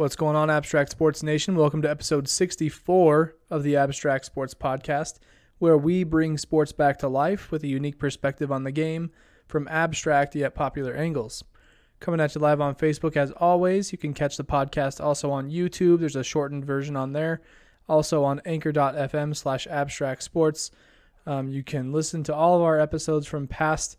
What's going on, Abstract Sports Nation? Welcome to episode 64 of the Abstract Sports Podcast, where we bring sports back to life with a unique perspective on the game from abstract yet popular angles. Coming at you live on Facebook as always. You can catch the podcast also on YouTube. There's a shortened version on there. Also on anchor.fm slash abstract sports. Um, you can listen to all of our episodes from past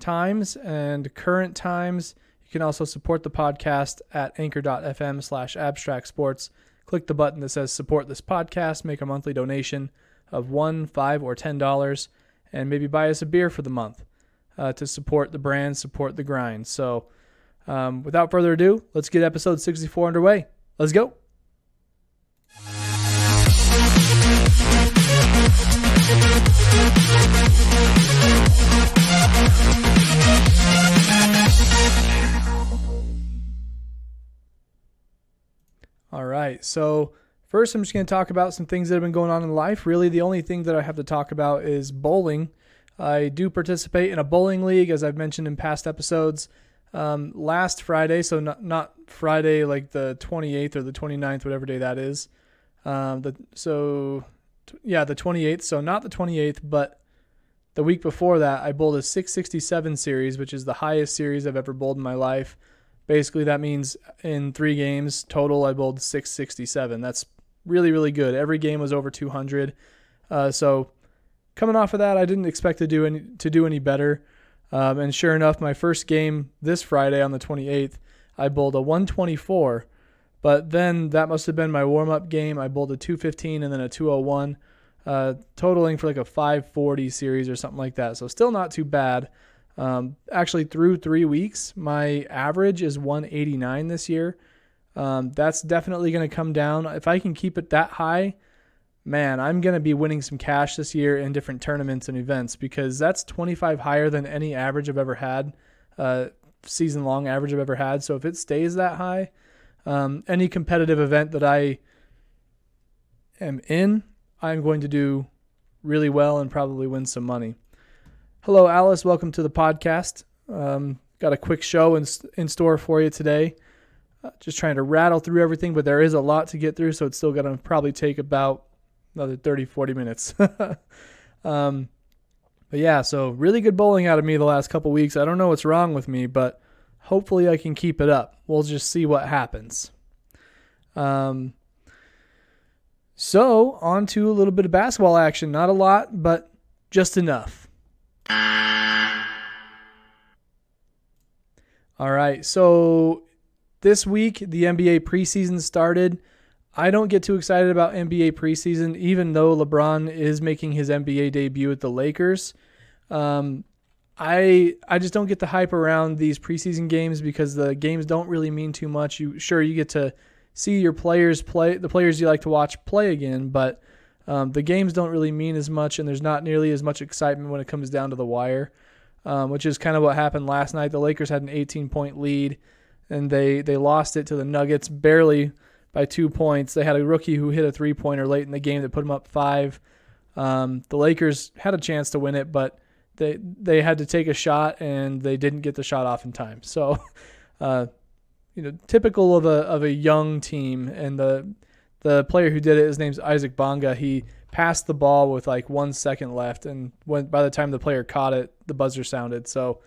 times and current times you can also support the podcast at anchor.fm slash abstract sports. Click the button that says support this podcast, make a monthly donation of one, five, or ten dollars, and maybe buy us a beer for the month uh, to support the brand, support the grind. So um, without further ado, let's get episode 64 underway. Let's go. All right. So, first, I'm just going to talk about some things that have been going on in life. Really, the only thing that I have to talk about is bowling. I do participate in a bowling league, as I've mentioned in past episodes. Um, last Friday, so not, not Friday like the 28th or the 29th, whatever day that is. Um, the, so, t- yeah, the 28th. So, not the 28th, but the week before that, I bowled a 667 series, which is the highest series I've ever bowled in my life. Basically, that means in three games total, I bowled 667. That's really, really good. Every game was over 200. Uh, so coming off of that, I didn't expect to do any to do any better. Um, and sure enough, my first game this Friday on the 28th, I bowled a 124. But then that must have been my warm up game. I bowled a 215 and then a 201, uh, totaling for like a 540 series or something like that. So still not too bad. Um, actually, through three weeks, my average is 189 this year. Um, that's definitely going to come down. If I can keep it that high, man, I'm going to be winning some cash this year in different tournaments and events because that's 25 higher than any average I've ever had, uh, season long average I've ever had. So if it stays that high, um, any competitive event that I am in, I'm going to do really well and probably win some money. Hello, Alice. Welcome to the podcast. Um, got a quick show in, in store for you today. Uh, just trying to rattle through everything, but there is a lot to get through, so it's still going to probably take about another 30, 40 minutes. um, but yeah, so really good bowling out of me the last couple weeks. I don't know what's wrong with me, but hopefully I can keep it up. We'll just see what happens. Um, so, on to a little bit of basketball action. Not a lot, but just enough. All right. So this week, the NBA preseason started. I don't get too excited about NBA preseason, even though LeBron is making his NBA debut at the Lakers. Um, I I just don't get the hype around these preseason games because the games don't really mean too much. You sure you get to see your players play, the players you like to watch play again, but um, the games don't really mean as much, and there's not nearly as much excitement when it comes down to the wire, um, which is kind of what happened last night. The Lakers had an 18 point lead, and they they lost it to the Nuggets barely by two points. They had a rookie who hit a three pointer late in the game that put them up five. Um, the Lakers had a chance to win it, but they they had to take a shot and they didn't get the shot off in time. So, uh, you know, typical of a of a young team, and the the player who did it, his name's Isaac Bonga. He passed the ball with like one second left, and when by the time the player caught it, the buzzer sounded. So,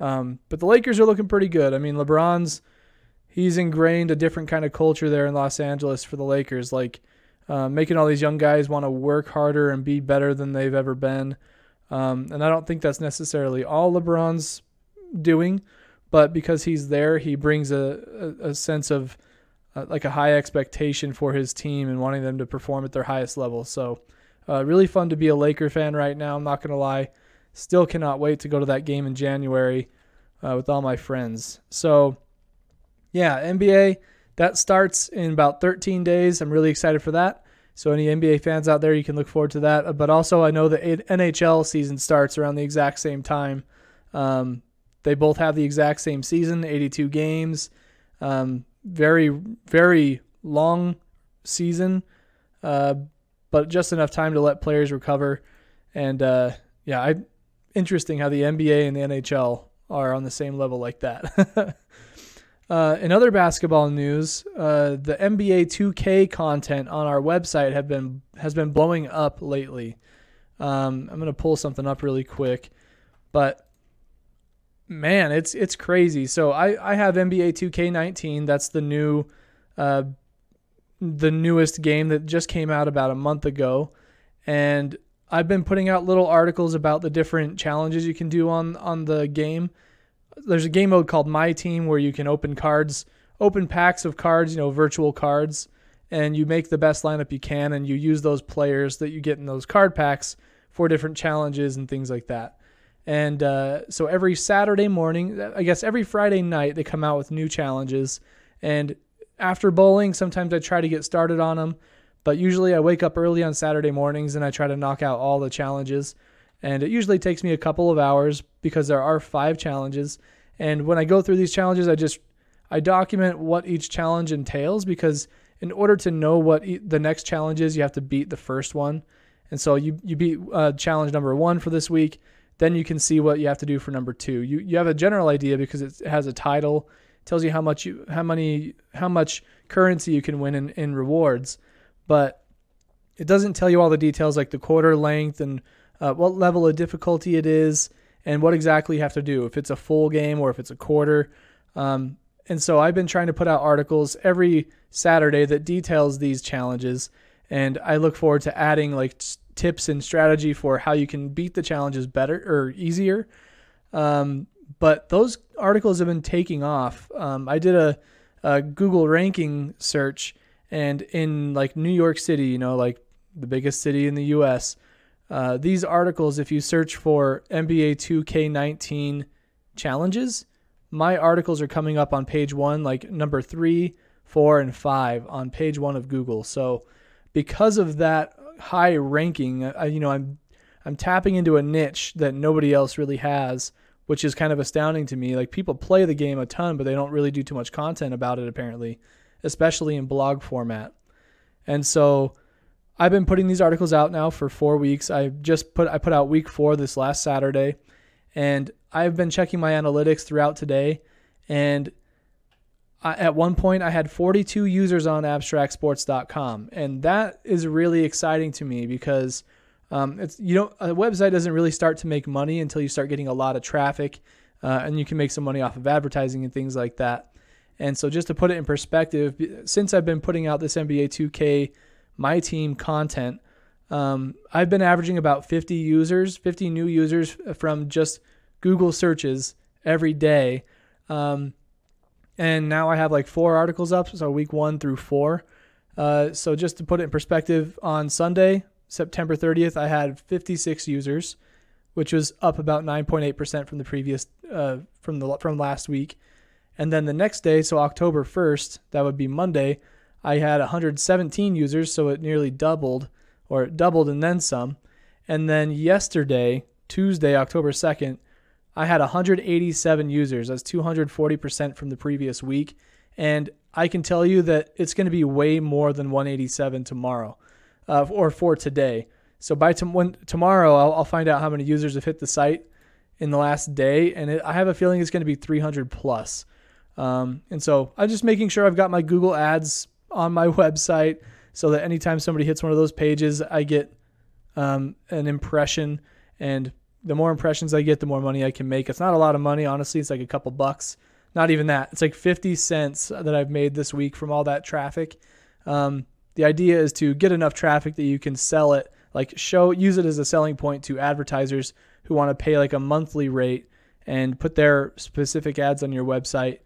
um, but the Lakers are looking pretty good. I mean, LeBron's he's ingrained a different kind of culture there in Los Angeles for the Lakers, like uh, making all these young guys want to work harder and be better than they've ever been. Um, and I don't think that's necessarily all LeBron's doing, but because he's there, he brings a, a, a sense of uh, like a high expectation for his team and wanting them to perform at their highest level. So, uh, really fun to be a Laker fan right now. I'm not going to lie. Still cannot wait to go to that game in January uh, with all my friends. So, yeah, NBA, that starts in about 13 days. I'm really excited for that. So, any NBA fans out there, you can look forward to that. But also, I know the NHL season starts around the exact same time. Um, they both have the exact same season, 82 games. Um, very very long season, uh, but just enough time to let players recover. And uh, yeah, I interesting how the NBA and the NHL are on the same level like that. Uh, in other basketball news, uh, the NBA 2K content on our website have been has been blowing up lately. Um, I'm gonna pull something up really quick, but man, it's it's crazy. So I I have NBA 2K19. That's the new, uh, the newest game that just came out about a month ago, and I've been putting out little articles about the different challenges you can do on on the game there's a game mode called My Team where you can open cards, open packs of cards, you know, virtual cards, and you make the best lineup you can, and you use those players that you get in those card packs for different challenges and things like that. And uh, so every Saturday morning, I guess every Friday night, they come out with new challenges. And after bowling, sometimes I try to get started on them, but usually I wake up early on Saturday mornings and I try to knock out all the challenges and it usually takes me a couple of hours because there are five challenges. And when I go through these challenges, I just I document what each challenge entails because in order to know what e- the next challenge is, you have to beat the first one. And so you you beat uh, challenge number one for this week, then you can see what you have to do for number two. You you have a general idea because it has a title, tells you how much you how many how much currency you can win in, in rewards, but it doesn't tell you all the details like the quarter length and uh, what level of difficulty it is, and what exactly you have to do, if it's a full game or if it's a quarter. Um, and so I've been trying to put out articles every Saturday that details these challenges, and I look forward to adding like tips and strategy for how you can beat the challenges better or easier. Um, but those articles have been taking off. Um, I did a, a Google ranking search, and in like New York City, you know, like the biggest city in the U.S., uh, these articles, if you search for NBA 2K19 challenges, my articles are coming up on page one, like number three, four, and five on page one of Google. So, because of that high ranking, I, you know, I'm I'm tapping into a niche that nobody else really has, which is kind of astounding to me. Like people play the game a ton, but they don't really do too much content about it apparently, especially in blog format. And so I've been putting these articles out now for four weeks. I just put I put out week four this last Saturday, and I've been checking my analytics throughout today. And At one point, I had 42 users on AbstractSports.com, and that is really exciting to me because um, it's you know a website doesn't really start to make money until you start getting a lot of traffic, uh, and you can make some money off of advertising and things like that. And so, just to put it in perspective, since I've been putting out this NBA 2K my team content. Um, I've been averaging about 50 users, 50 new users from just Google searches every day. Um, and now I have like four articles up, so week one through four. Uh, so just to put it in perspective, on Sunday, September 30th, I had 56 users, which was up about 9.8% from the previous uh, from the from last week. And then the next day, so October 1st, that would be Monday, I had 117 users, so it nearly doubled, or it doubled and then some. And then yesterday, Tuesday, October 2nd, I had 187 users. That's 240% from the previous week. And I can tell you that it's going to be way more than 187 tomorrow uh, or for today. So by when, tomorrow, I'll, I'll, find out how many users have hit the site in the last day. And it, I have a feeling it's going to be 300 plus. Um, and so I'm just making sure I've got my Google Ads on my website so that anytime somebody hits one of those pages, I get um, an impression. And the more impressions I get, the more money I can make. It's not a lot of money, honestly. It's like a couple bucks. Not even that. It's like 50 cents that I've made this week from all that traffic. Um, the idea is to get enough traffic that you can sell it, like show, use it as a selling point to advertisers who want to pay like a monthly rate and put their specific ads on your website.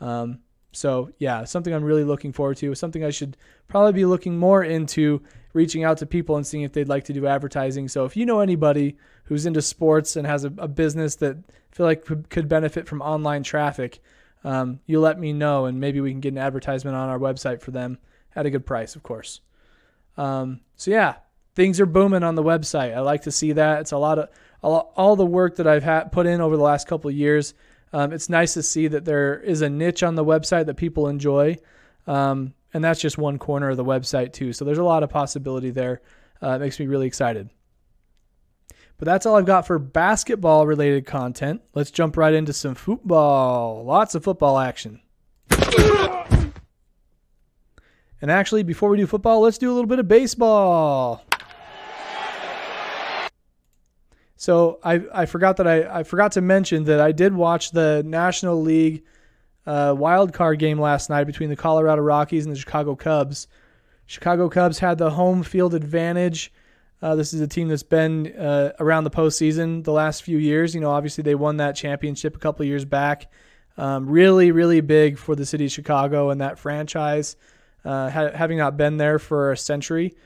Um, so yeah, something I'm really looking forward to. Something I should probably be looking more into reaching out to people and seeing if they'd like to do advertising. So if you know anybody who's into sports and has a, a business that feel like could, benefit from online traffic, um, you let me know and maybe we can get an advertisement on our website for them at a good price, of course. Um, so yeah, things are booming on the website. I like to see that. It's a lot of all the work that I've had put in over the last couple of years um, it's nice to see that there is a niche on the website that people enjoy. Um, and that's just one corner of the website, too. So there's a lot of possibility there. Uh, it makes me really excited. But that's all I've got for basketball related content. Let's jump right into some football. Lots of football action. And actually, before we do football, let's do a little bit of baseball. So I, I forgot that I, I forgot to mention that I did watch the National League uh, wild card game last night between the Colorado Rockies and the Chicago Cubs. Chicago Cubs had the home field advantage. Uh, this is a team that's been uh, around the postseason the last few years. You know, obviously they won that championship a couple years back. Um, really, really big for the city of Chicago and that franchise, uh, ha- having not been there for a century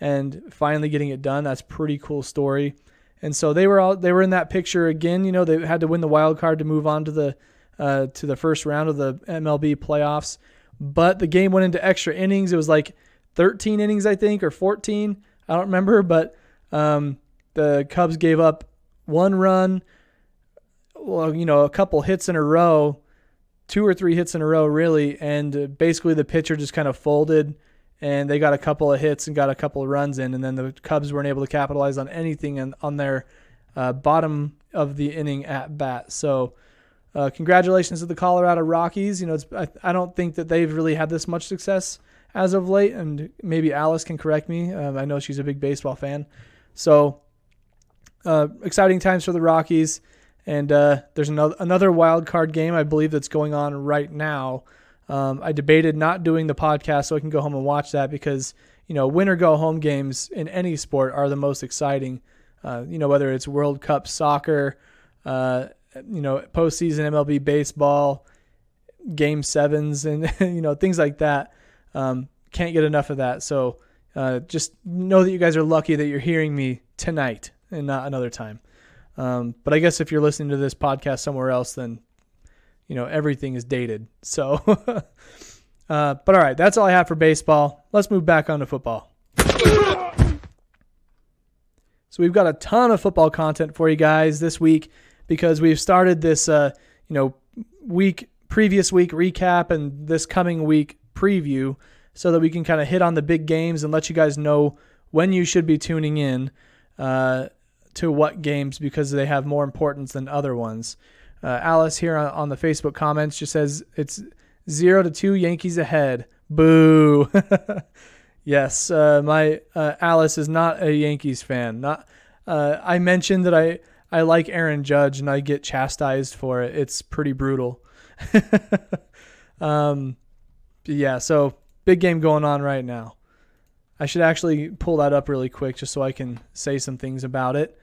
and finally getting it done. That's pretty cool story. And so they were all they were in that picture again. You know, they had to win the wild card to move on to the uh, to the first round of the MLB playoffs. But the game went into extra innings. It was like 13 innings, I think, or 14. I don't remember. But um, the Cubs gave up one run, well, you know, a couple hits in a row, two or three hits in a row, really. And basically, the pitcher just kind of folded and they got a couple of hits and got a couple of runs in. And then the Cubs weren't able to capitalize on anything on, on their uh, bottom of the inning at bat. So, uh, congratulations to the Colorado Rockies. You know, I, I, don't think that they've really had this much success as of late, and maybe Alice can correct me. Um, I know she's a big baseball fan. So, uh, exciting times for the Rockies. And uh, there's another another wild card game I believe that's going on right now. Um, I debated not doing the podcast so I can go home and watch that because you know win or go home games in any sport are the most exciting. Uh, you know whether it's World Cup soccer, uh, you know, postseason MLB baseball, game sevens, and you know things like that. Um, can't get enough of that. So uh, just know that you guys are lucky that you're hearing me tonight and not another time. Um, but I guess if you're listening to this podcast somewhere else, then you know everything is dated. So, uh, but all right, that's all I have for baseball. Let's move back on to football. So we've got a ton of football content for you guys this week because we've started this, uh, you know, week previous week recap and this coming week preview, so that we can kind of hit on the big games and let you guys know when you should be tuning in uh, to what games because they have more importance than other ones. Uh, Alice here on, on, the Facebook comments just says it's zero to two Yankees ahead. Boo. yes, uh, my uh, Alice is not a Yankees fan. Not. Uh, I mentioned that I I like Aaron Judge and I get chastised for it. It's pretty brutal. um, yeah, so big game going on right now. I should actually pull that up really quick just so I can say some things about it.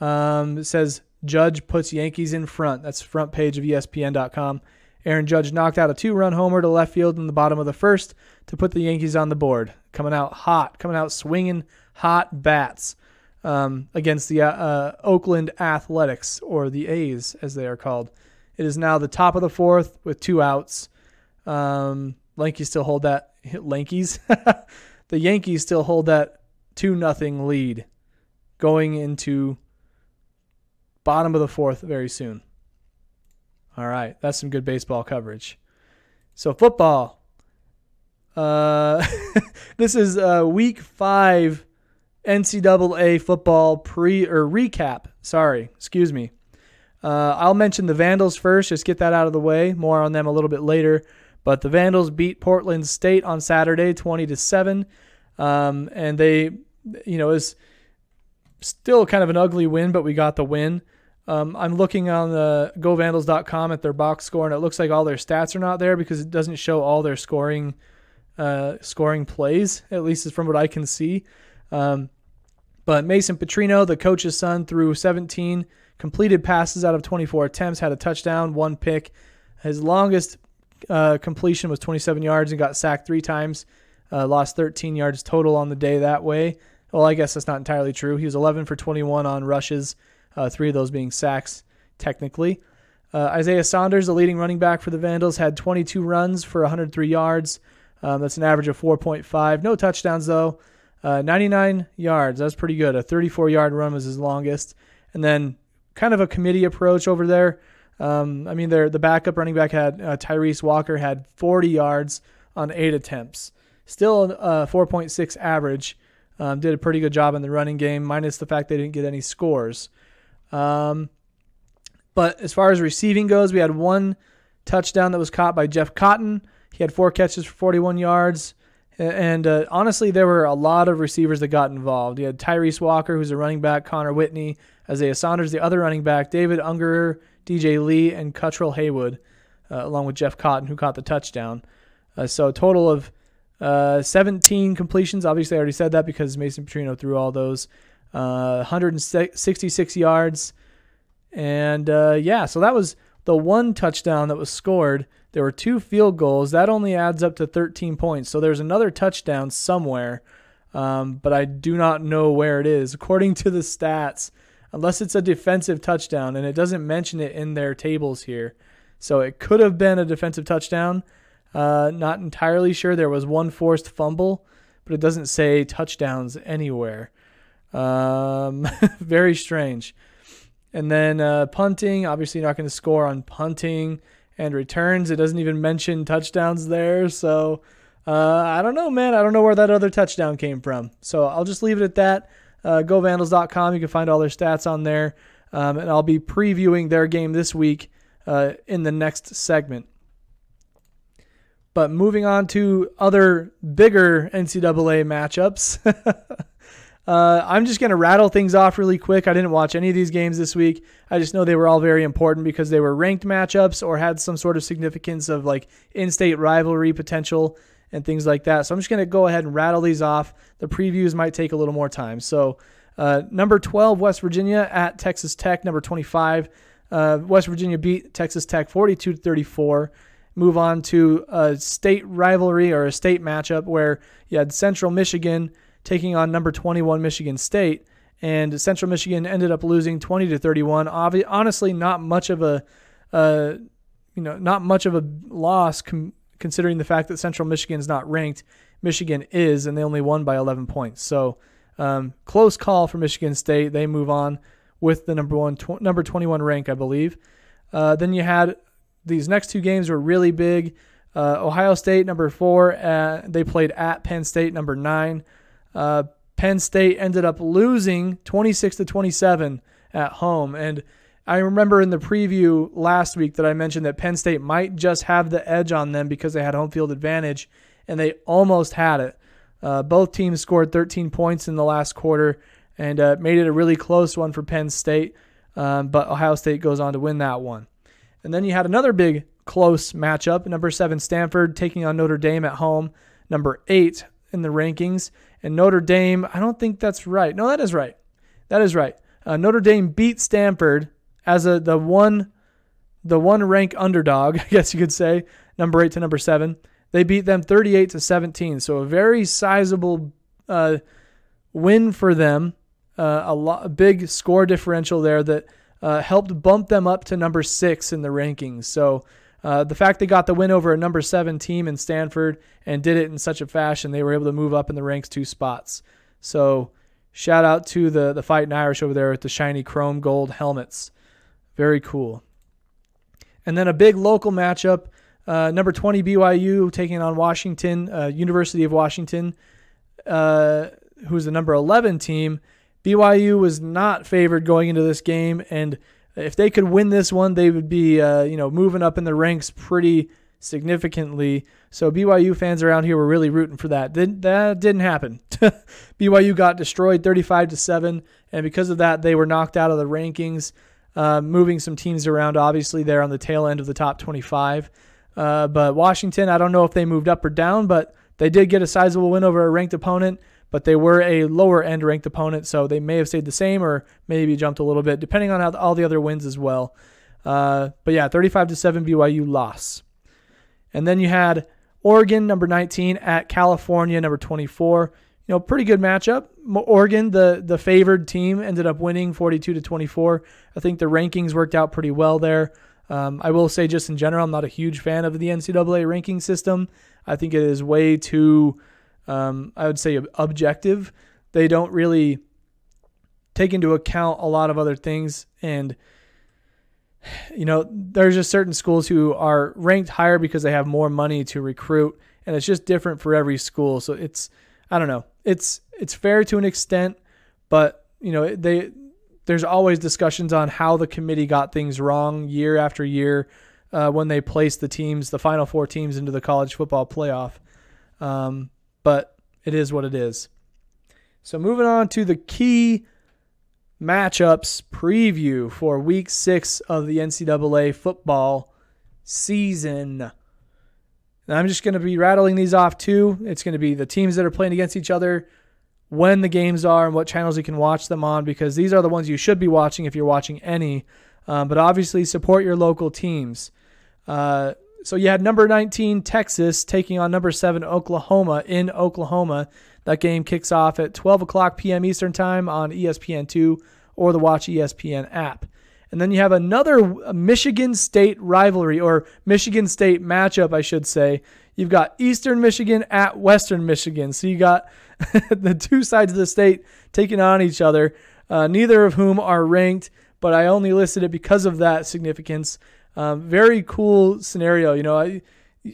Um, it says Judge puts Yankees in front. That's front page of ESPN.com. Aaron Judge knocked out a two run homer to left field in the bottom of the first to put the Yankees on the board. Coming out hot, coming out swinging hot bats um, against the uh, uh, Oakland Athletics, or the A's as they are called. It is now the top of the fourth with two outs. Um, Yankees still hold that. Yankees, the Yankees still hold that two nothing lead going into bottom of the fourth very soon. All right, that's some good baseball coverage. So football. Uh, this is uh, week five NCAA football pre or recap. Sorry, excuse me. Uh, I'll mention the Vandals first, just get that out of the way. More on them a little bit later. But the Vandals beat Portland State on Saturday, twenty to seven, um, and they, you know, is still kind of an ugly win, but we got the win. Um, I'm looking on the GoVandals.com at their box score, and it looks like all their stats are not there because it doesn't show all their scoring, uh, scoring plays. At least is from what I can see. Um, but Mason Petrino, the coach's son, threw 17 completed passes out of 24 attempts, had a touchdown, one pick. His longest uh, completion was 27 yards and got sacked three times. Uh, lost 13 yards total on the day that way. Well, I guess that's not entirely true. He was 11 for 21 on rushes, uh, three of those being sacks, technically. Uh, Isaiah Saunders, the leading running back for the Vandals, had 22 runs for 103 yards. Um, that's an average of 4.5. No touchdowns, though. Uh, 99 yards. That's pretty good. A 34 yard run was his longest. And then kind of a committee approach over there. Um, I mean, the backup running back had uh, Tyrese Walker had 40 yards on eight attempts. Still a uh, 4.6 average. Um, did a pretty good job in the running game, minus the fact they didn't get any scores. Um, but as far as receiving goes, we had one touchdown that was caught by Jeff Cotton. He had four catches for 41 yards. And uh, honestly, there were a lot of receivers that got involved. You had Tyrese Walker, who's a running back, Connor Whitney, Isaiah Saunders, the other running back, David Unger, DJ Lee, and Cuttrell Haywood, uh, along with Jeff Cotton, who caught the touchdown. Uh, so a total of uh, 17 completions. Obviously, I already said that because Mason Petrino threw all those. Uh, 166 yards. And uh, yeah, so that was the one touchdown that was scored. There were two field goals. That only adds up to 13 points. So there's another touchdown somewhere, um, but I do not know where it is. According to the stats, unless it's a defensive touchdown, and it doesn't mention it in their tables here. So it could have been a defensive touchdown. Uh, not entirely sure. There was one forced fumble, but it doesn't say touchdowns anywhere. Um, very strange. And then uh, punting, obviously not going to score on punting and returns. It doesn't even mention touchdowns there. So uh, I don't know, man. I don't know where that other touchdown came from. So I'll just leave it at that. Uh, GoVandals.com. You can find all their stats on there. Um, and I'll be previewing their game this week uh, in the next segment. But moving on to other bigger NCAA matchups. uh, I'm just going to rattle things off really quick. I didn't watch any of these games this week. I just know they were all very important because they were ranked matchups or had some sort of significance of like in state rivalry potential and things like that. So I'm just going to go ahead and rattle these off. The previews might take a little more time. So, uh, number 12, West Virginia at Texas Tech. Number 25, uh, West Virginia beat Texas Tech 42 to 34 move on to a state rivalry or a state matchup where you had Central Michigan taking on number 21 Michigan State, and Central Michigan ended up losing 20 to 31. Obvi- honestly, not much of a, uh, you know, not much of a loss com- considering the fact that Central Michigan is not ranked. Michigan is, and they only won by 11 points. So um, close call for Michigan State. They move on with the number one, tw- number 21 rank, I believe. Uh, then you had these next two games were really big. Uh, Ohio State, number four, uh, they played at Penn State, number nine. Uh, Penn State ended up losing 26 to 27 at home. And I remember in the preview last week that I mentioned that Penn State might just have the edge on them because they had home field advantage, and they almost had it. Uh, both teams scored 13 points in the last quarter and uh, made it a really close one for Penn State, um, but Ohio State goes on to win that one. And then you had another big close matchup. Number seven, Stanford taking on Notre Dame at home. Number eight in the rankings. And Notre Dame, I don't think that's right. No, that is right. That is right. Uh, Notre Dame beat Stanford as a the one the one rank underdog, I guess you could say, number eight to number seven. They beat them 38 to 17. So a very sizable uh, win for them. Uh, a, lot, a big score differential there that uh, helped bump them up to number six in the rankings. So uh, the fact they got the win over a number seven team in Stanford and did it in such a fashion, they were able to move up in the ranks two spots. So shout out to the the Fighting Irish over there with the shiny chrome gold helmets. Very cool. And then a big local matchup. Uh, number 20 BYU taking on Washington, uh, University of Washington, uh, who's the number 11 team. BYU was not favored going into this game, and if they could win this one, they would be uh, you know moving up in the ranks pretty significantly. So BYU fans around here were really rooting for that. Did, that didn't happen. BYU got destroyed 35 to seven, and because of that, they were knocked out of the rankings. Uh, moving some teams around, obviously, they're on the tail end of the top 25. Uh, but Washington, I don't know if they moved up or down, but they did get a sizable win over a ranked opponent but they were a lower end ranked opponent, so they may have stayed the same or maybe jumped a little bit, depending on how all the other wins as well. Uh, but yeah, 35 to 7 BYU loss. And then you had Oregon, number 19, at California, number 24. You know, pretty good matchup. Oregon, the the favored team, ended up winning 42 to 24. I think the rankings worked out pretty well there. Um, I will say, just in general, I'm not a huge fan of the NCAA ranking system. I think it is way too um, I would say objective. They don't really take into account a lot of other things and you know there's just certain schools who are ranked higher because they have more money to recruit and it's just different for every school so it's i don't know it's it's fair to an extent but you know they there's always discussions on how the committee got things wrong year after year uh, when they placed the teams, the final four teams, into the college football playoff. Um, but it is what it is. So moving on to the key matchups preview for week six of the NCAA football season. And I'm just going to be rattling these off too. It's going to be the teams that are playing against each other, when the games are, and what channels you can watch them on, because these are the ones you should be watching if you're watching any. Um, but obviously, support your local teams. Uh, so you had number 19 Texas taking on number seven Oklahoma in Oklahoma. That game kicks off at 12 o'clock p.m. Eastern Time on ESPN2 or the Watch ESPN app. And then you have another Michigan State rivalry or Michigan State matchup, I should say. You've got Eastern Michigan at Western Michigan. So you got the two sides of the state taking on each other, uh, neither of whom are ranked, but I only listed it because of that significance. Um, very cool scenario. You know, I,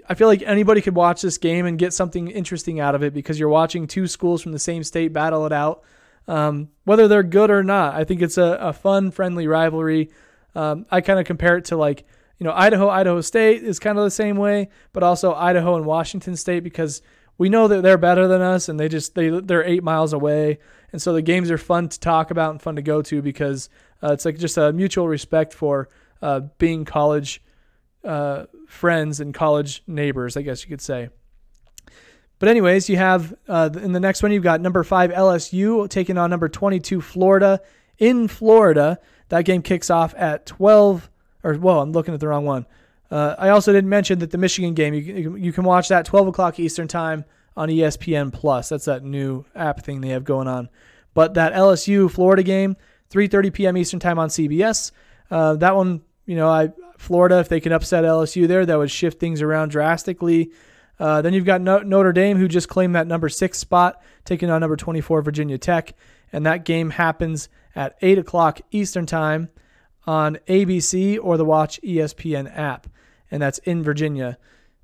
I feel like anybody could watch this game and get something interesting out of it because you're watching two schools from the same state battle it out um, whether they're good or not. I think it's a, a fun, friendly rivalry. Um, I kind of compare it to like, you know, Idaho, Idaho State is kind of the same way, but also Idaho and Washington State because we know that they're better than us and they just they they're eight miles away, and so the games are fun to talk about and fun to go to because uh, it's like just a mutual respect for uh, being college uh, friends and college neighbors, I guess you could say. But anyways, you have uh, in the next one you've got number five LSU taking on number 22 Florida in Florida. That game kicks off at 12. Or whoa, I'm looking at the wrong one. Uh, I also didn't mention that the Michigan game you, you can watch that 12 o'clock Eastern time on ESPN Plus. That's that new app thing they have going on. But that LSU Florida game, 3:30 p.m. Eastern time on CBS. Uh, that one, you know, I Florida if they can upset LSU there, that would shift things around drastically. Uh, then you've got Notre Dame, who just claimed that number six spot, taking on number 24 Virginia Tech. And that game happens at 8 o'clock Eastern Time on ABC or the Watch ESPN app. And that's in Virginia,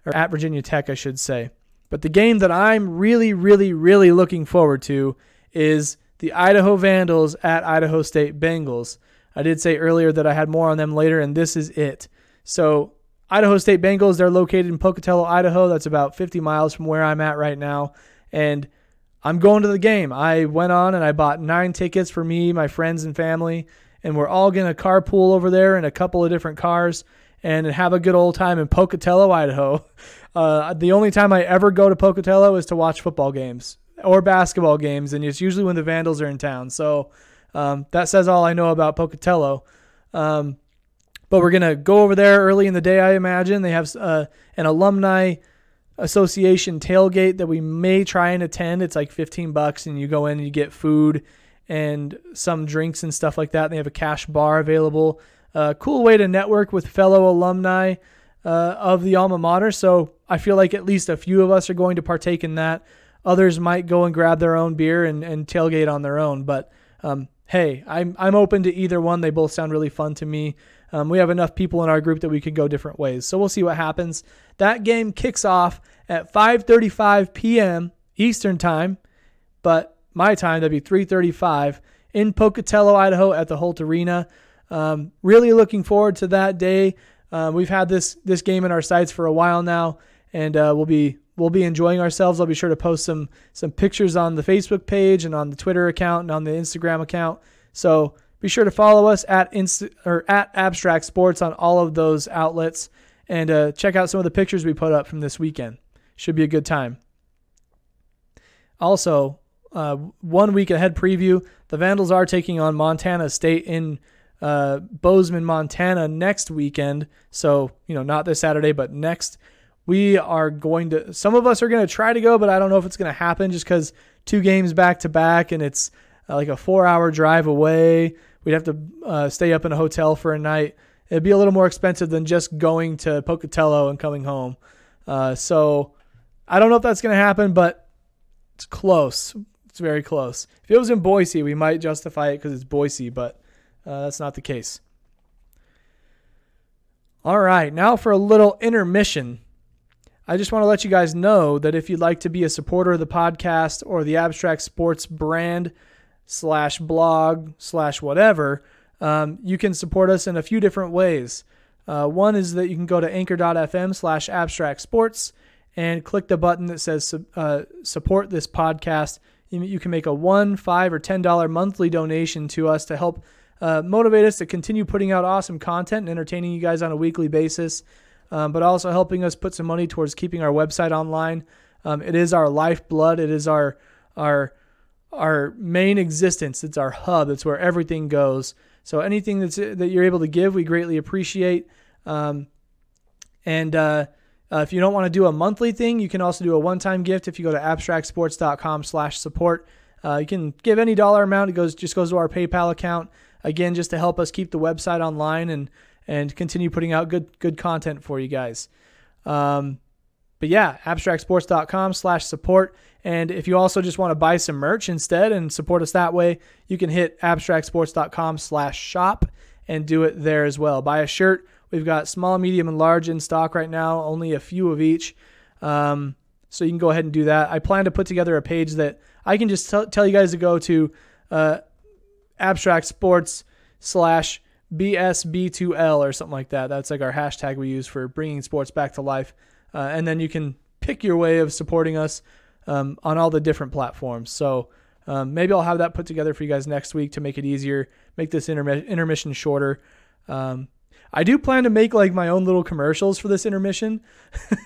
or at Virginia Tech, I should say. But the game that I'm really, really, really looking forward to is the Idaho Vandals at Idaho State Bengals. I did say earlier that I had more on them later, and this is it. So Idaho State Bengals, they're located in Pocatello, Idaho. That's about 50 miles from where I'm at right now. And I'm going to the game. I went on and I bought nine tickets for me, my friends, and family. And we're all going to carpool over there in a couple of different cars and have a good old time in Pocatello, Idaho. Uh, the only time I ever go to Pocatello is to watch football games or basketball games. And it's usually when the Vandals are in town. So um, that says all I know about Pocatello. Um, but we're gonna go over there early in the day. I imagine they have uh, an alumni association tailgate that we may try and attend. It's like 15 bucks, and you go in and you get food and some drinks and stuff like that. And they have a cash bar available. Uh, cool way to network with fellow alumni uh, of the alma mater. So I feel like at least a few of us are going to partake in that. Others might go and grab their own beer and, and tailgate on their own. But um, hey, I'm I'm open to either one. They both sound really fun to me. Um, we have enough people in our group that we could go different ways. So we'll see what happens. That game kicks off at 5:35 p.m. Eastern time, but my time that'd be 3:35 in Pocatello, Idaho, at the Holt Arena. Um, really looking forward to that day. Uh, we've had this this game in our sights for a while now, and uh, we'll be we'll be enjoying ourselves. I'll be sure to post some some pictures on the Facebook page and on the Twitter account and on the Instagram account. So be sure to follow us at Insta, or at Abstract Sports on all of those outlets and uh, check out some of the pictures we put up from this weekend. Should be a good time. Also, uh, one week ahead preview: the Vandals are taking on Montana State in uh, Bozeman, Montana next weekend. So you know, not this Saturday, but next. We are going to. Some of us are going to try to go, but I don't know if it's going to happen just because two games back to back and it's uh, like a four-hour drive away. We'd have to uh, stay up in a hotel for a night. It'd be a little more expensive than just going to Pocatello and coming home. Uh, so I don't know if that's going to happen, but it's close. It's very close. If it was in Boise, we might justify it because it's Boise, but uh, that's not the case. All right, now for a little intermission. I just want to let you guys know that if you'd like to be a supporter of the podcast or the Abstract Sports brand, slash blog slash whatever, um, you can support us in a few different ways. Uh, one is that you can go to anchor.fm slash abstract sports and click the button that says uh, support this podcast. You, can make a one, five, or ten dollar monthly donation to us to help uh, motivate us to continue putting out awesome content and entertaining you guys on a weekly basis, um, but also helping us put some money towards keeping our website online. Um, it is our lifeblood. It is our our our main existence. It's our hub. It's where everything goes. So anything that's that you're able to give, we greatly appreciate. Um, and uh, uh, if you don't want to do a monthly thing, you can also do a one-time gift. If you go to abstractsports.com/support, uh, you can give any dollar amount. It goes just goes to our PayPal account. Again, just to help us keep the website online and and continue putting out good good content for you guys. Um, but yeah, abstractsports.com/support. And if you also just want to buy some merch instead and support us that way, you can hit abstractsports.com/shop and do it there as well. Buy a shirt. We've got small, medium, and large in stock right now. Only a few of each. Um, so you can go ahead and do that. I plan to put together a page that I can just t- tell you guys to go to uh, abstract sports slash BSB2L or something like that. That's like our hashtag we use for bringing sports back to life. Uh, and then you can pick your way of supporting us um, on all the different platforms. So um, maybe I'll have that put together for you guys next week to make it easier, make this intermi- intermission shorter. Um, I do plan to make like my own little commercials for this intermission.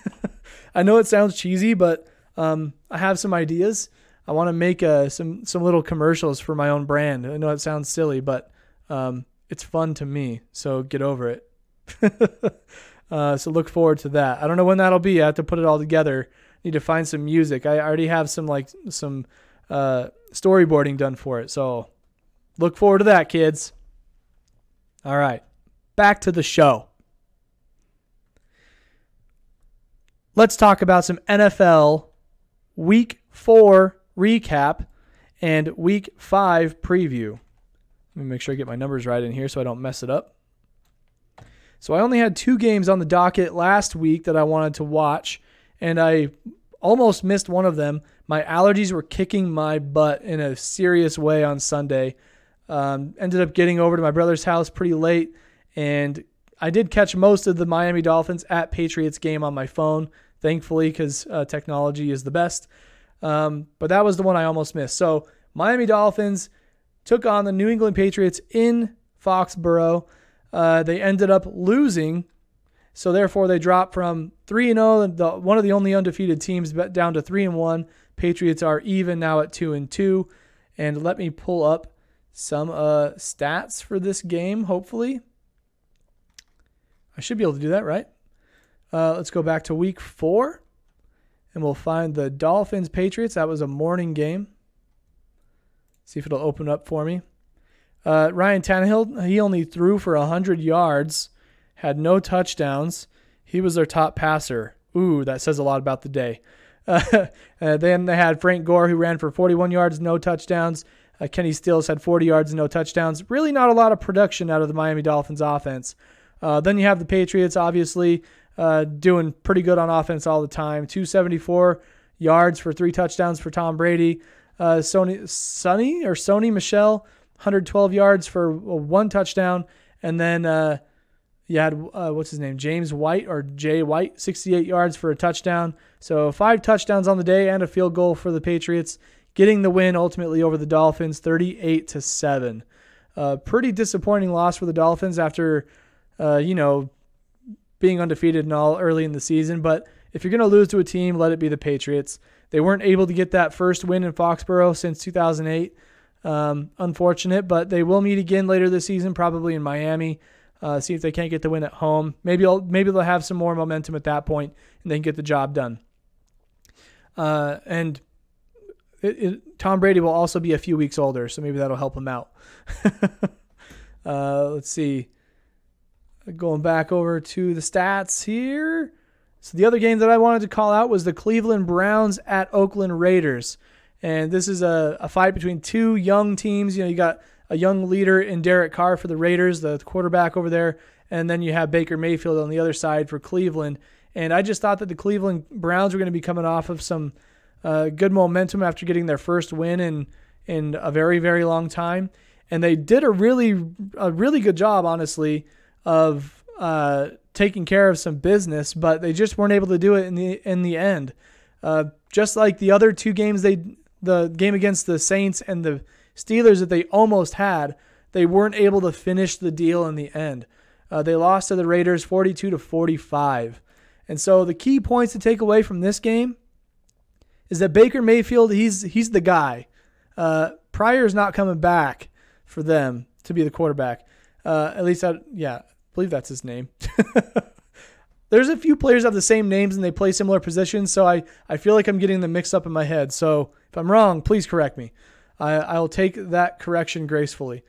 I know it sounds cheesy, but um, I have some ideas. I want to make uh, some some little commercials for my own brand. I know it sounds silly, but um, it's fun to me. So get over it. uh, so look forward to that. I don't know when that'll be. I have to put it all together. Need to find some music. I already have some like some uh, storyboarding done for it. So look forward to that, kids. All right, back to the show. Let's talk about some NFL Week Four recap and week five preview. Let me make sure I get my numbers right in here so I don't mess it up. So I only had two games on the docket last week that I wanted to watch, and I almost missed one of them. My allergies were kicking my butt in a serious way on Sunday. Um, ended up getting over to my brother's house pretty late, and I did catch most of the Miami Dolphins at Patriots game on my phone, thankfully, because uh, technology is the best. Um, but that was the one I almost missed. So Miami Dolphins took on the New England Patriots in Foxborough. Uh, they ended up losing, so therefore they dropped from three and zero, oh, one of the only undefeated teams, down to three and one. Patriots are even now at two and two. And let me pull up some uh, stats for this game. Hopefully, I should be able to do that, right? Uh, let's go back to week four and we'll find the Dolphins Patriots. That was a morning game. See if it'll open up for me. Uh, Ryan Tannehill, he only threw for 100 yards, had no touchdowns. He was their top passer. Ooh, that says a lot about the day. Uh, then they had Frank Gore, who ran for 41 yards, no touchdowns. Uh, Kenny Stills had 40 yards, no touchdowns. Really, not a lot of production out of the Miami Dolphins offense. Uh, then you have the Patriots, obviously uh, doing pretty good on offense all the time. 274 yards for three touchdowns for Tom Brady. Uh, Sony, Sonny or Sony Michel, 112 yards for one touchdown. And then uh, you had, uh, what's his name? James White or Jay White, 68 yards for a touchdown. So five touchdowns on the day and a field goal for the Patriots, getting the win ultimately over the Dolphins, 38 to 7. Uh, pretty disappointing loss for the Dolphins after, uh, you know, being undefeated and all early in the season. But if you're going to lose to a team, let it be the Patriots. They weren't able to get that first win in Foxborough since 2008. Um, unfortunate, but they will meet again later this season, probably in Miami. Uh, see if they can't get the win at home. Maybe I'll, maybe they'll have some more momentum at that point, and they can get the job done. Uh, and it, it, Tom Brady will also be a few weeks older, so maybe that'll help him out. uh, let's see. Going back over to the stats here. So the other game that I wanted to call out was the Cleveland Browns at Oakland Raiders. And this is a, a fight between two young teams. You know, you got a young leader in Derek Carr for the Raiders, the quarterback over there, and then you have Baker Mayfield on the other side for Cleveland. And I just thought that the Cleveland Browns were going to be coming off of some uh, good momentum after getting their first win in in a very very long time, and they did a really a really good job, honestly, of uh, taking care of some business, but they just weren't able to do it in the in the end. Uh, just like the other two games, they the game against the Saints and the Steelers that they almost had, they weren't able to finish the deal in the end. Uh, they lost to the Raiders 42 to 45. And so the key points to take away from this game is that Baker Mayfield, he's he's the guy. Uh, Pryor's not coming back for them to be the quarterback. Uh, at least, I, yeah, I believe that's his name. There's a few players have the same names and they play similar positions, so I, I feel like I'm getting them mixed up in my head. So if I'm wrong, please correct me. I, I'll take that correction gracefully.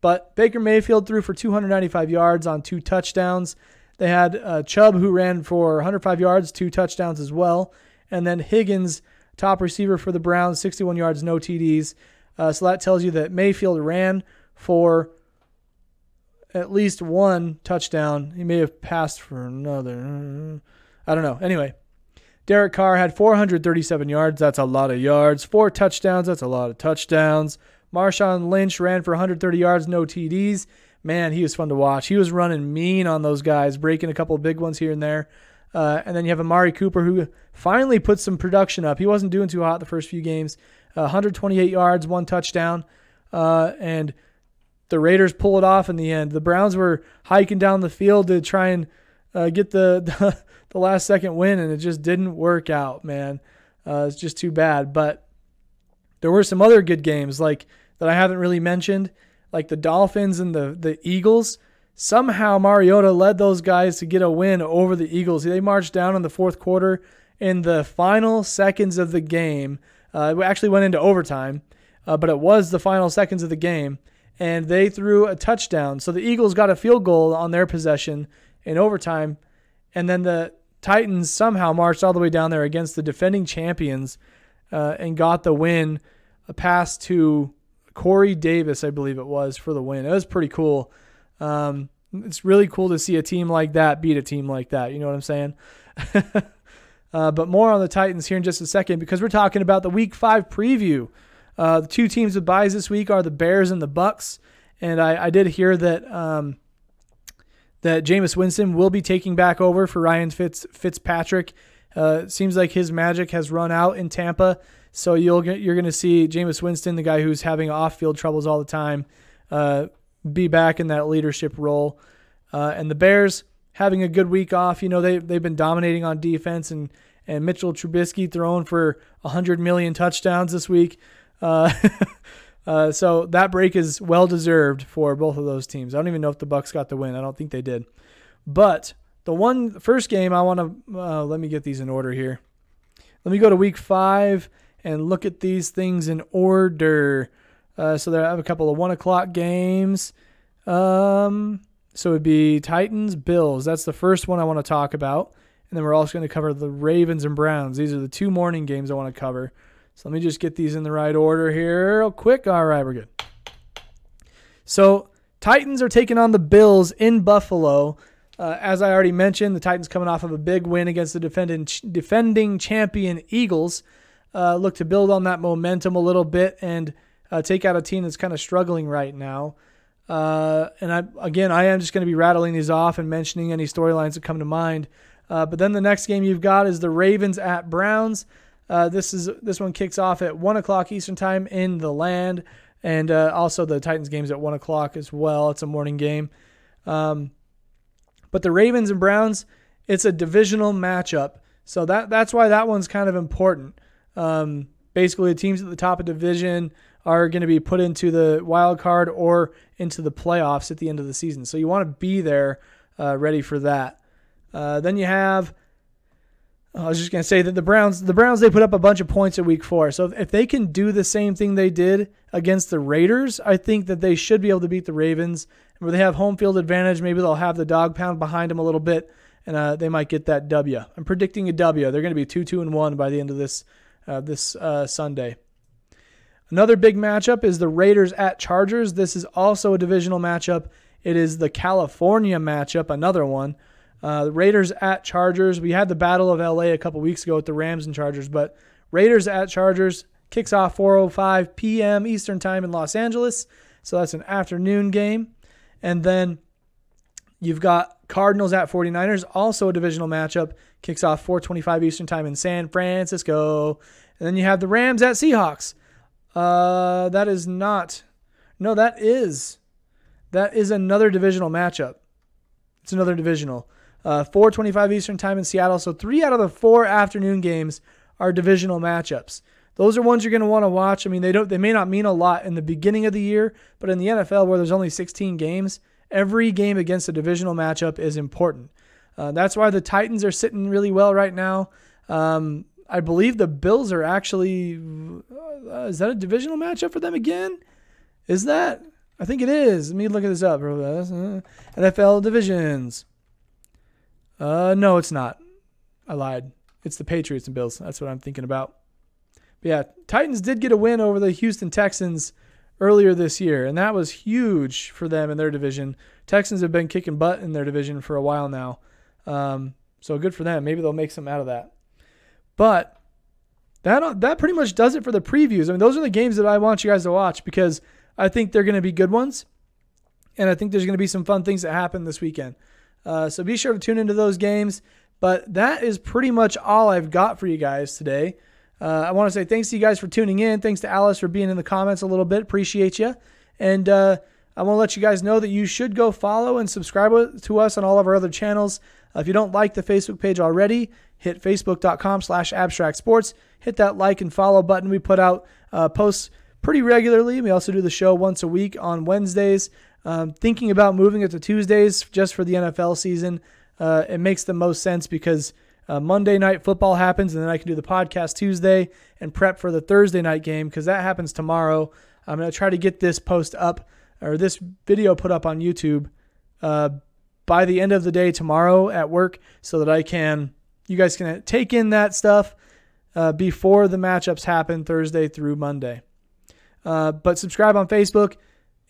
But Baker Mayfield threw for 295 yards on two touchdowns. They had uh, Chubb, who ran for 105 yards, two touchdowns as well. And then Higgins, top receiver for the Browns, 61 yards, no TDs. Uh, so that tells you that Mayfield ran for at least one touchdown. He may have passed for another. I don't know. Anyway, Derek Carr had 437 yards. That's a lot of yards. Four touchdowns. That's a lot of touchdowns. Marshawn Lynch ran for 130 yards, no TDs. Man, he was fun to watch. He was running mean on those guys, breaking a couple big ones here and there. Uh, and then you have Amari Cooper, who finally put some production up. He wasn't doing too hot the first few games. Uh, 128 yards, one touchdown. Uh, and the Raiders pull it off in the end. The Browns were hiking down the field to try and uh, get the, the, the last second win, and it just didn't work out, man. Uh, it's just too bad. But there were some other good games like that I haven't really mentioned, like the Dolphins and the the Eagles. Somehow Mariota led those guys to get a win over the Eagles. They marched down in the fourth quarter in the final seconds of the game. Uh, it actually went into overtime, uh, but it was the final seconds of the game and they threw a touchdown. So the Eagles got a field goal on their possession in overtime, and then the Titans somehow marched all the way down there against the defending champions uh, and got the win. A pass to Corey Davis, I believe it was, for the win. It was pretty cool. Um, it's really cool to see a team like that beat a team like that. You know what I'm saying? uh, but more on the Titans here in just a second because we're talking about the Week Five preview. Uh, the two teams with buys this week are the Bears and the Bucks, and I, I did hear that um, that Jameis Winston will be taking back over for Ryan Fitz Fitzpatrick. Uh, seems like his magic has run out in Tampa, so you'll get, you're going to see Jameis Winston, the guy who's having off-field troubles all the time, uh, be back in that leadership role. Uh, and the Bears having a good week off. You know they they've been dominating on defense, and and Mitchell Trubisky throwing for 100 million touchdowns this week. Uh, uh, so that break is well deserved for both of those teams. I don't even know if the Bucks got the win. I don't think they did. But the one first game I want to uh, let me get these in order here. Let me go to week five and look at these things in order. Uh, so there I have a couple of one o'clock games. Um, so it'd be Titans, Bills. That's the first one I want to talk about. And then we're also going to cover the Ravens and Browns. These are the two morning games I want to cover. So let me just get these in the right order here real quick. All right, we're good. So Titans are taking on the Bills in Buffalo. Uh, as I already mentioned, the Titans coming off of a big win against the defending defending champion Eagles. Uh, look to build on that momentum a little bit and uh, take out a team that's kind of struggling right now. Uh, and I again, I am just going to be rattling these off and mentioning any storylines that come to mind. Uh, but then the next game you've got is the Ravens at Browns. Uh, this is this one kicks off at one o'clock Eastern time in the land, and uh, also the Titans games at one o'clock as well. It's a morning game. Um, but the Ravens and Browns, it's a divisional matchup, so that that's why that one's kind of important. Um, basically, the teams at the top of division are going to be put into the wild card or into the playoffs at the end of the season. So you want to be there, uh, ready for that. Uh, then you have I was just gonna say that the Browns, the Browns, they put up a bunch of points at Week Four. So if they can do the same thing they did against the Raiders, I think that they should be able to beat the Ravens. Where they have home field advantage, maybe they'll have the dog pound behind them a little bit, and uh, they might get that W. I'm predicting a W. They're going to be two, two, and one by the end of this uh, this uh, Sunday. Another big matchup is the Raiders at Chargers. This is also a divisional matchup. It is the California matchup, another one. Uh, the Raiders at Chargers. We had the Battle of LA a couple weeks ago with the Rams and Chargers, but Raiders at Chargers kicks off 4:05 p.m. Eastern Time in Los Angeles. So that's an afternoon game. And then you've got Cardinals at 49ers, also a divisional matchup, kicks off 4:25 Eastern Time in San Francisco. And then you have the Rams at Seahawks. Uh, that is not. No, that is. That is another divisional matchup. It's another divisional. Uh, 4:25 Eastern Time in Seattle. So three out of the four afternoon games are divisional matchups. Those are ones you're going to want to watch. I mean, they don't. They may not mean a lot in the beginning of the year, but in the NFL, where there's only 16 games, every game against a divisional matchup is important. Uh, that's why the Titans are sitting really well right now. Um, I believe the Bills are actually. Uh, is that a divisional matchup for them again? Is that? I think it is. Let me look at this up. NFL divisions. Uh, no, it's not. I lied. It's the Patriots and Bills. That's what I'm thinking about. But yeah, Titans did get a win over the Houston Texans earlier this year, and that was huge for them in their division. Texans have been kicking butt in their division for a while now. Um, so good for them. Maybe they'll make some out of that. But that that pretty much does it for the previews. I mean, those are the games that I want you guys to watch because I think they're going to be good ones, and I think there's going to be some fun things that happen this weekend. Uh, so be sure to tune into those games. But that is pretty much all I've got for you guys today. Uh, I want to say thanks to you guys for tuning in. Thanks to Alice for being in the comments a little bit. Appreciate you. And uh, I want to let you guys know that you should go follow and subscribe to us on all of our other channels. Uh, if you don't like the Facebook page already, hit facebook.com slash abstract sports. Hit that like and follow button. We put out uh, posts pretty regularly. We also do the show once a week on Wednesdays. Um, thinking about moving it to Tuesdays just for the NFL season. Uh, it makes the most sense because uh, Monday night football happens, and then I can do the podcast Tuesday and prep for the Thursday night game because that happens tomorrow. I'm going to try to get this post up or this video put up on YouTube uh, by the end of the day tomorrow at work so that I can, you guys can take in that stuff uh, before the matchups happen Thursday through Monday. Uh, but subscribe on Facebook,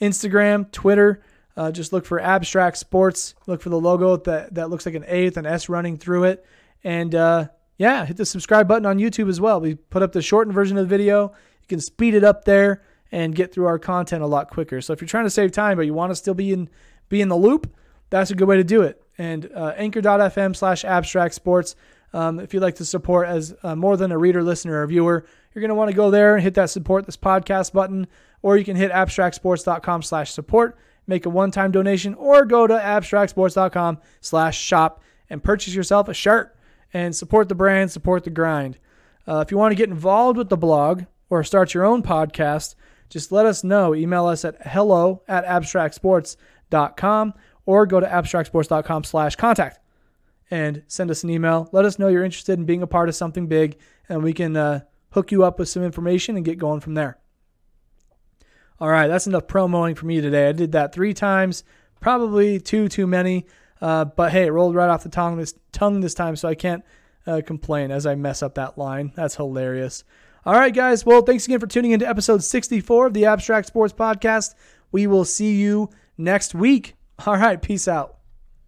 Instagram, Twitter. Uh, just look for Abstract Sports. Look for the logo that, that looks like an A with an S running through it. And uh, yeah, hit the subscribe button on YouTube as well. We put up the shortened version of the video. You can speed it up there and get through our content a lot quicker. So if you're trying to save time but you want to still be in be in the loop, that's a good way to do it. And uh, anchor.fm slash abstract sports. Um, if you'd like to support as uh, more than a reader, listener, or viewer, you're going to want to go there and hit that support this podcast button, or you can hit abstractsports.com slash support, make a one-time donation, or go to abstractsports.com slash shop and purchase yourself a shirt and support the brand, support the grind. Uh, if you want to get involved with the blog or start your own podcast, just let us know. Email us at hello at abstractsports.com or go to abstractsports.com slash contact and send us an email. Let us know you're interested in being a part of something big, and we can uh, hook you up with some information and get going from there. All right, that's enough promoing for me today. I did that three times, probably two too many. Uh, but hey, it rolled right off the tongue this tongue this time, so I can't uh, complain as I mess up that line. That's hilarious. All right, guys. Well, thanks again for tuning into episode 64 of the Abstract Sports Podcast. We will see you next week. All right, peace out.